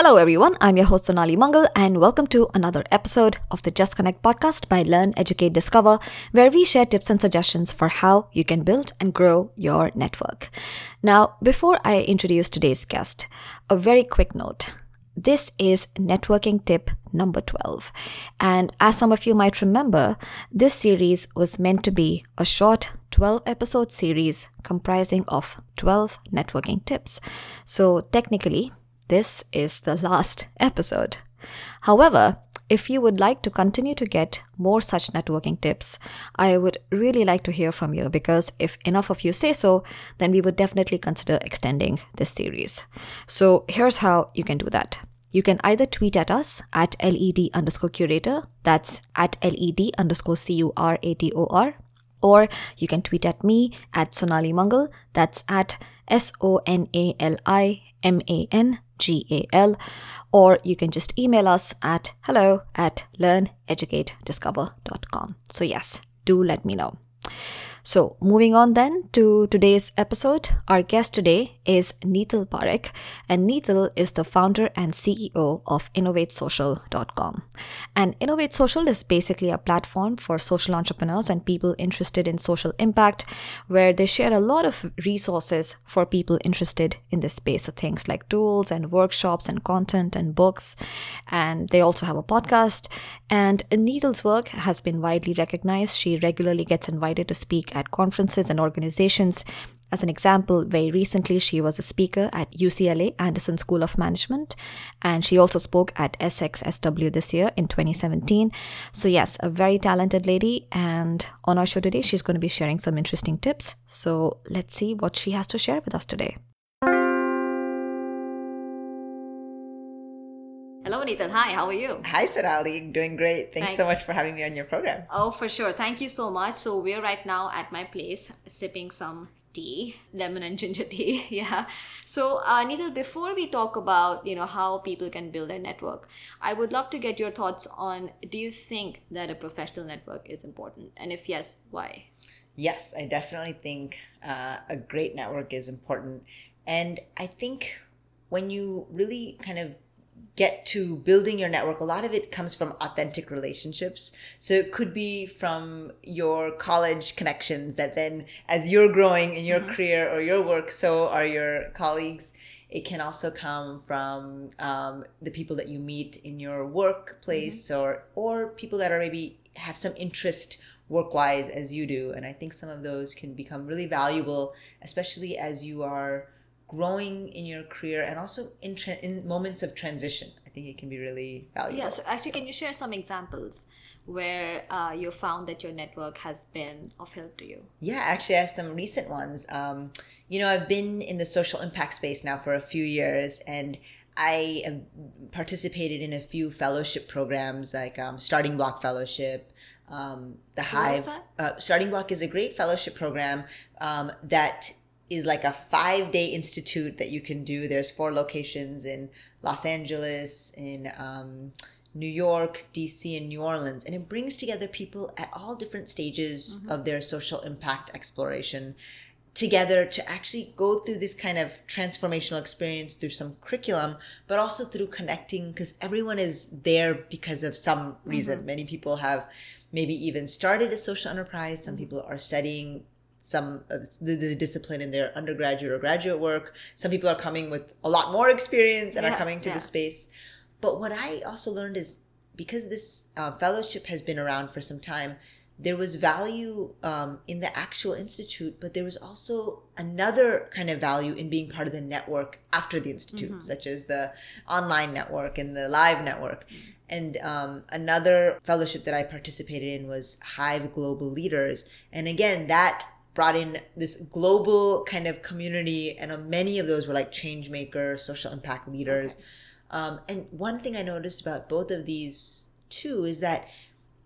Hello, everyone. I'm your host, Sonali Mangal, and welcome to another episode of the Just Connect podcast by Learn, Educate, Discover, where we share tips and suggestions for how you can build and grow your network. Now, before I introduce today's guest, a very quick note. This is networking tip number 12. And as some of you might remember, this series was meant to be a short 12 episode series comprising of 12 networking tips. So technically, this is the last episode. However, if you would like to continue to get more such networking tips, I would really like to hear from you because if enough of you say so, then we would definitely consider extending this series. So here's how you can do that. You can either tweet at us at LED underscore curator, that's at LED underscore C U R A T O R, or you can tweet at me at Sonali Mangal, that's at S O N A L I M A N G A L, or you can just email us at hello at learneducatediscover.com. So, yes, do let me know. So, moving on then to today's episode, our guest today is Neetal Parekh, and Neetal is the founder and CEO of InnovateSocial.com. And Innovate Social is basically a platform for social entrepreneurs and people interested in social impact, where they share a lot of resources for people interested in this space. So, things like tools and workshops and content and books. And they also have a podcast. And Neetal's work has been widely recognized. She regularly gets invited to speak at conferences and organizations. As an example, very recently she was a speaker at UCLA Anderson School of Management, and she also spoke at SXSW this year in 2017. So, yes, a very talented lady. And on our show today, she's going to be sharing some interesting tips. So, let's see what she has to share with us today. Hello, Neetal. Hi, how are you? Hi, Sonali. Doing great. Thanks Thank so much for having me on your program. Oh, for sure. Thank you so much. So, we're right now at my place sipping some tea, lemon and ginger tea. yeah. So, uh, Neetal, before we talk about you know how people can build their network, I would love to get your thoughts on: Do you think that a professional network is important, and if yes, why? Yes, I definitely think uh, a great network is important, and I think when you really kind of get to building your network, a lot of it comes from authentic relationships. So it could be from your college connections that then, as you're growing in your mm-hmm. career or your work, so are your colleagues. It can also come from um, the people that you meet in your workplace mm-hmm. or or people that are maybe have some interest work wise as you do. And I think some of those can become really valuable, especially as you are growing in your career and also in tra- in moments of transition i think it can be really valuable yeah so actually so. can you share some examples where uh, you found that your network has been of help to you yeah actually i have some recent ones um, you know i've been in the social impact space now for a few years and I have participated in a few fellowship programs like um, StartingBloc Fellowship, um, the Hive. Uh, StartingBloc is a great fellowship program um, that is like a five day institute that you can do. There's four locations in Los Angeles, in um, New York, DC, and New Orleans. And it brings together people at all different stages mm-hmm. of their social impact exploration together to actually go through this kind of transformational experience through some curriculum, but also through connecting because everyone is there because of some reason. Mm-hmm. Many people have maybe even started a social enterprise. Some mm-hmm. people are studying some uh, the, the, discipline in their undergraduate or graduate work. Some people are coming with a lot more experience and yeah, are coming to yeah. the space. But what I also learned is because this uh, fellowship has been around for some time, there was value um, in the actual institute, but there was also another kind of value in being part of the network after the institute, mm-hmm. such as the online network and the live network. Mm-hmm. And um, another fellowship that I participated in was Hive Global Leaders. And again, that brought in this global kind of community, and uh, many of those were like change makers, social impact leaders. Okay. Um, and one thing I noticed about both of these two is that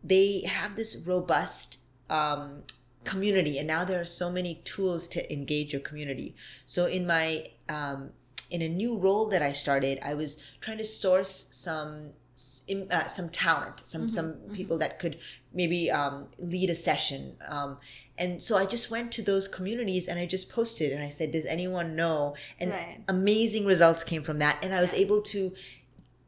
they have this robust um, community, and now there are so many tools to engage your community. So in my um, in a new role that I started, I was trying to source some uh, some talent, some mm-hmm, some mm-hmm. people that could maybe um, lead a session. Um, and so I just went to those communities and I just posted and I said, "Does anyone know?" And right. amazing results came from that. And I was able to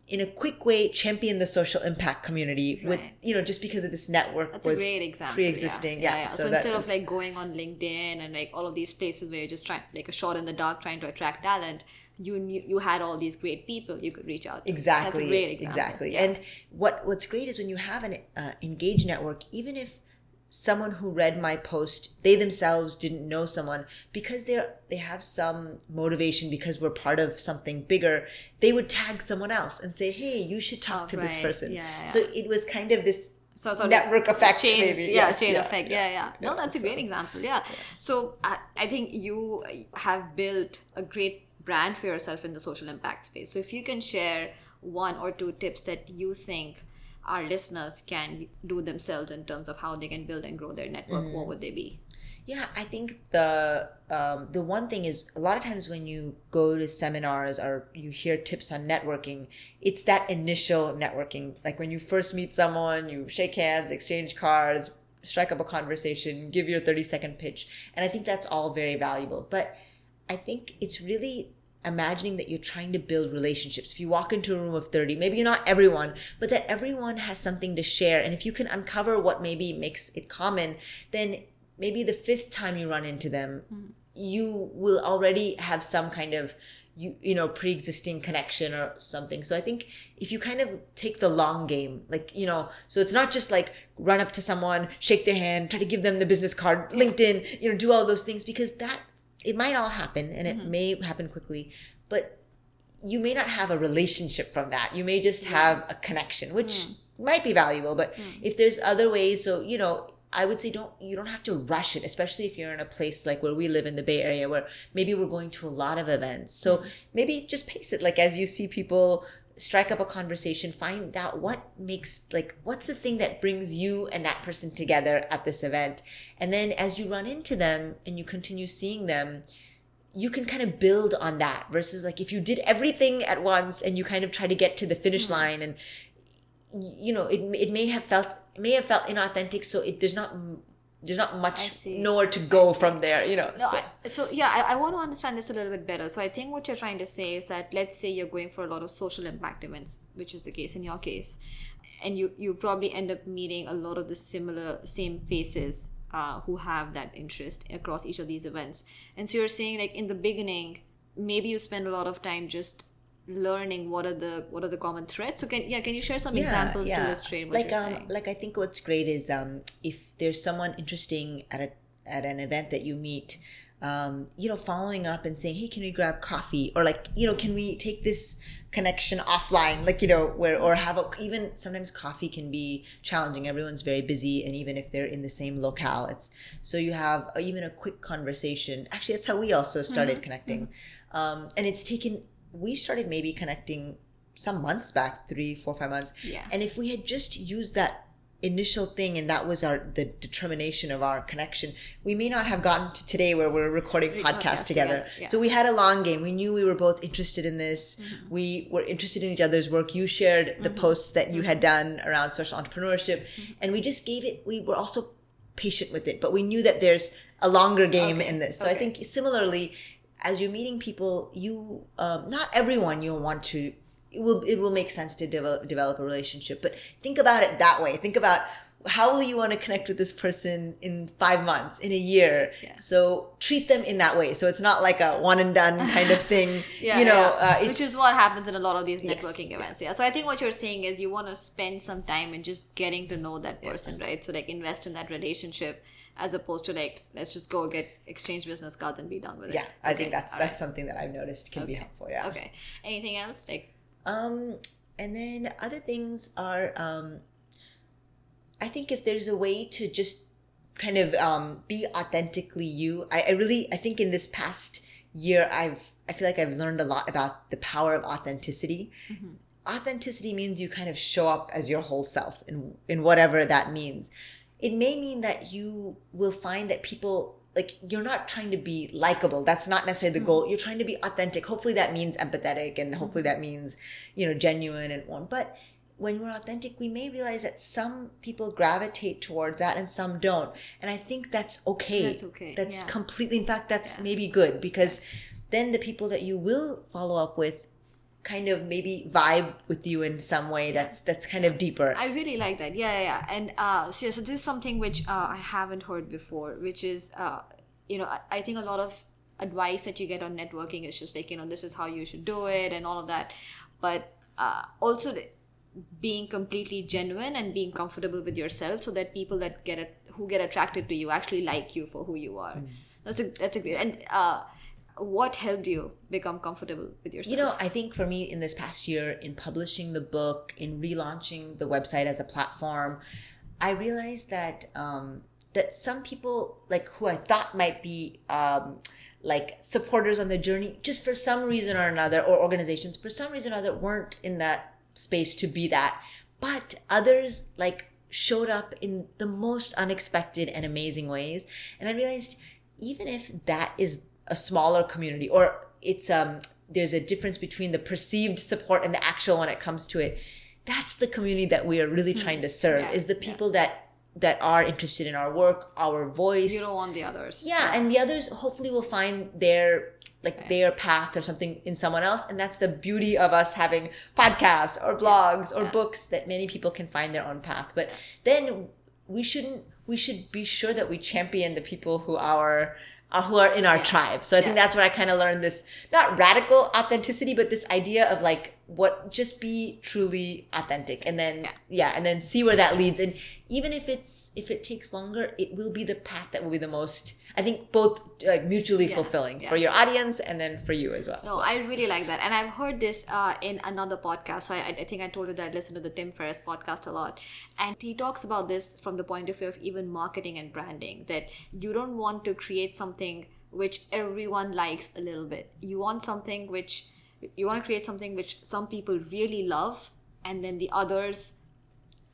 in a quick way champion the social impact community with you know just because of this network That's was a great example. pre-existing Yeah, yeah, yeah. yeah. So, so, instead was- of like going on LinkedIn and like all of these places where you're just trying like a shot in the dark trying to attract talent, you knew you had all these great people you could reach out to. exactly That's a great example. exactly Yeah. and what what's great is when you have an uh, engaged network even if someone who read my post they themselves didn't know someone because they're they have some motivation because we're part of something bigger they would tag someone else and say hey you should talk Oh, to this person. Yeah, yeah, so it was kind of this so sort of network effect chain, maybe. yeah Yes, chain yeah, effect. yeah. Yeah, no Yeah, that's a great example. Yeah, so I, I think you have built a great brand for yourself in the social impact space. So if you can share one or two tips that you think our listeners can do themselves in terms of how they can build and grow their network Mm. what would they be Yeah, I think the um, the one thing is a lot of times when you go to seminars or you hear tips on networking, it's that initial networking. Like when you first meet someone, you shake hands, exchange cards, strike up a conversation, give your 30 second pitch. And I think that's all very valuable. But I think it's really imagining that you're trying to build relationships. If you walk into a room of 30, maybe you're not everyone, but that everyone has something to share. And if you can uncover what maybe makes it common, then maybe the fifth time you run into them, mm. you will already have some kind of you you know pre-existing connection or something so i think if you kind of take the long game like you know so it's not just like run up to someone shake their hand try to give them the business card linkedin you know do all those things because that it might all happen and it mm-hmm. may happen quickly but you may not have a relationship from that. You may just have a connection which mm. might be valuable but mm. if there's other ways so you know I would say don't you don't have to rush it, especially if you're in a place like where we live in the Bay Area where maybe we're going to a lot of events. So mm-hmm. maybe just pace it like as you see people strike up a conversation, find out what makes like what's the thing that brings you and that person together at this event. And then as you run into them and you continue seeing them, you can kind of build on that versus like if you did everything at once and you kind of try to get to the finish hmm. line and you know it, it may have felt may have felt inauthentic so it there's not there's not much nowhere to go from there you know No, so. I, so yeah, I, I want to understand this a little bit better. So I think what you're trying to say is that let's say you're going for a lot of social impact events, which is the case in your case, and you you probably end up meeting a lot of the similar same faces uh, who have that interest across each of these events. And so you're saying like in the beginning, maybe you spend a lot of time just learning what are the what are the common threads. So can yeah, can you share some examples to illustrate like um saying? like i think what's great is um if there's someone interesting at a at an event that you meet um you know following up and saying hey can we grab coffee? Or like you know can we take this connection offline? Like you know where or have a even sometimes coffee can be challenging. Everyone's very busy and even if they're in the same locale it's so you have a, even a quick conversation. Actually that's how we also started connecting. Um and it's taken we started maybe connecting some months back three four five months. Yeah. and if we had just used that initial thing and that was our the determination of our connection we may not have gotten to today where we're recording We podcasts podcast together, together, yeah. so we had a long game. We knew we were both interested in this. Mm-hmm. we were interested in each other's work. You shared the posts that you Mm-hmm. had done around social entrepreneurship. And we just gave it we were also patient with it but we knew that there's a longer game Okay, in this. So i think similarly as you're meeting people you um, not everyone you'll want to it will it will make sense to develop develop a relationship but think about it that way think about how will you want to connect with this person in five months in a year Yeah. so treat them in that way so it's not like a one and done kind of thing yeah, you know yeah. uh, which is what happens in a lot of these networking yeah. events. Yeah. So I think what you're saying is you want to spend some time in just getting to know that person, right? So like invest in that relationship as opposed to like let's just go get exchange business cards and be done with it. yeah i Okay, think that's all that's right. something that i've noticed can be helpful yeah Okay. Anything else? Like Um, and then other things are, um, I think if there's a way to just kind of um, be authentically you, I, I really, I think in this past year, I've, I feel like I've learned a lot about the power of authenticity. Authenticity means you kind of show up as your whole self in, in whatever that means. It may mean that you will find that people like you're not trying to be likable. That's not necessarily the mm-hmm. goal. You're trying to be authentic. Hopefully that means empathetic and hopefully mm-hmm. that means you know genuine and one but when we're authentic we may realize that some people gravitate towards that and some don't. And i think that's okay. That's okay, that's yeah. completely in fact that's Yeah. maybe good because then the people that you will follow up with kind of maybe vibe with you in some way that's that's kind of deeper. I really like that. Yeah, yeah, yeah. And uh, so, yeah, so this is something which uh, I haven't heard before, which is, uh, you know, I, I think a lot of advice that you get on networking is just like, you know, this is how you should do it and all of that. But uh, also the, being completely genuine and being comfortable with yourself so that people that get it, who get attracted to you actually like you for who you are. Mm. That's a, that's a great, and, uh, what helped you become comfortable with yourself? You know, I think for me in this past year, in publishing the book, in relaunching the website as a platform, I realized that um, that some people like who I thought might be um, like supporters on the journey, just for some reason or another, or organizations for some reason or other weren't in that space to be that, but others like showed up in the most unexpected and amazing ways, and I realized even if that is a smaller community or it's um there's a difference between the perceived support and the actual when it comes to it. That's the community that we are really hmm. trying to serve yeah, is the people yeah. that that are interested in our work our voice. You don't want the others. Yeah, yeah. and the others hopefully will find their like their path or something in someone else and that's the beauty of us having podcasts or blogs or books that many people can find their own path. But then we shouldn't we should be sure that we champion the people who are uh, who are in our yeah. tribe. So I yeah. think that's where I kind of learned this not radical authenticity, but this idea of like what just be truly authentic and then yeah. yeah. and then see where that leads and even if it's if it takes longer it will be the path that will be the most i think both like mutually yeah. fulfilling yeah. for your audience and then for you as well no so. i really like that and i've heard this uh, in another podcast so I, I think i told you that i listen to the tim ferriss podcast a lot and he talks about this from the point of view of even marketing and branding that you don't want to create something which everyone likes a little bit you want something which you want to create something which some people really love and then the others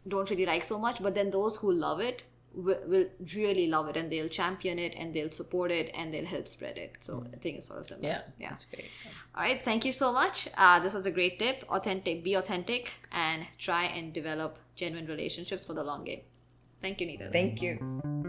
don't really like so much but then those who love it will, will really love it and they'll champion it and they'll support it and they'll help spread it. So mm. i think it's sort of similar. Yeah yeah. that's great. All right thank you so much. Uh, this was a great tip. Authentic be authentic and try and develop genuine relationships for the long game. Thank you Neetal. thank you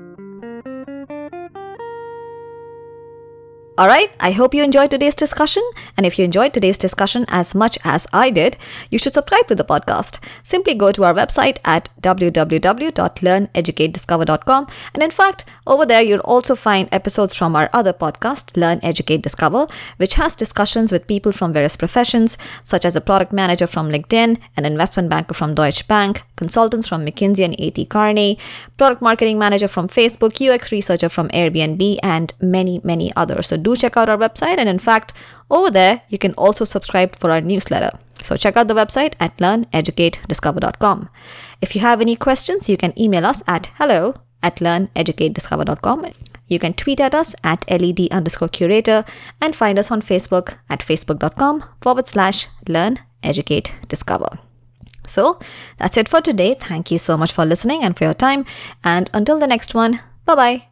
Alright, I hope you enjoyed today's discussion. And if you enjoyed today's discussion as much as I did, you should subscribe to the podcast. Simply go to our website at www.learneducatediscover.com. And in fact, over there, you'll also find episodes from our other podcast, Learn, Educate, Discover, which has discussions with people from various professions, such as a product manager from LinkedIn, an investment banker from Deutsche Bank, consultants from McKinsey and AT Kearney, product marketing manager from Facebook, UX researcher from Airbnb, and many, many others. So do do check out our website. And in fact, over there, you can also subscribe for our newsletter. So check out the website at learneducatediscover.com. If you have any questions, you can email us at hello at learneducatediscover.com. You can tweet at us at LED underscore curator and find us on Facebook at facebook.com forward slash learn, educate, discover. So that's it for today. Thank you so much for listening and for your time. And until the next one, bye bye.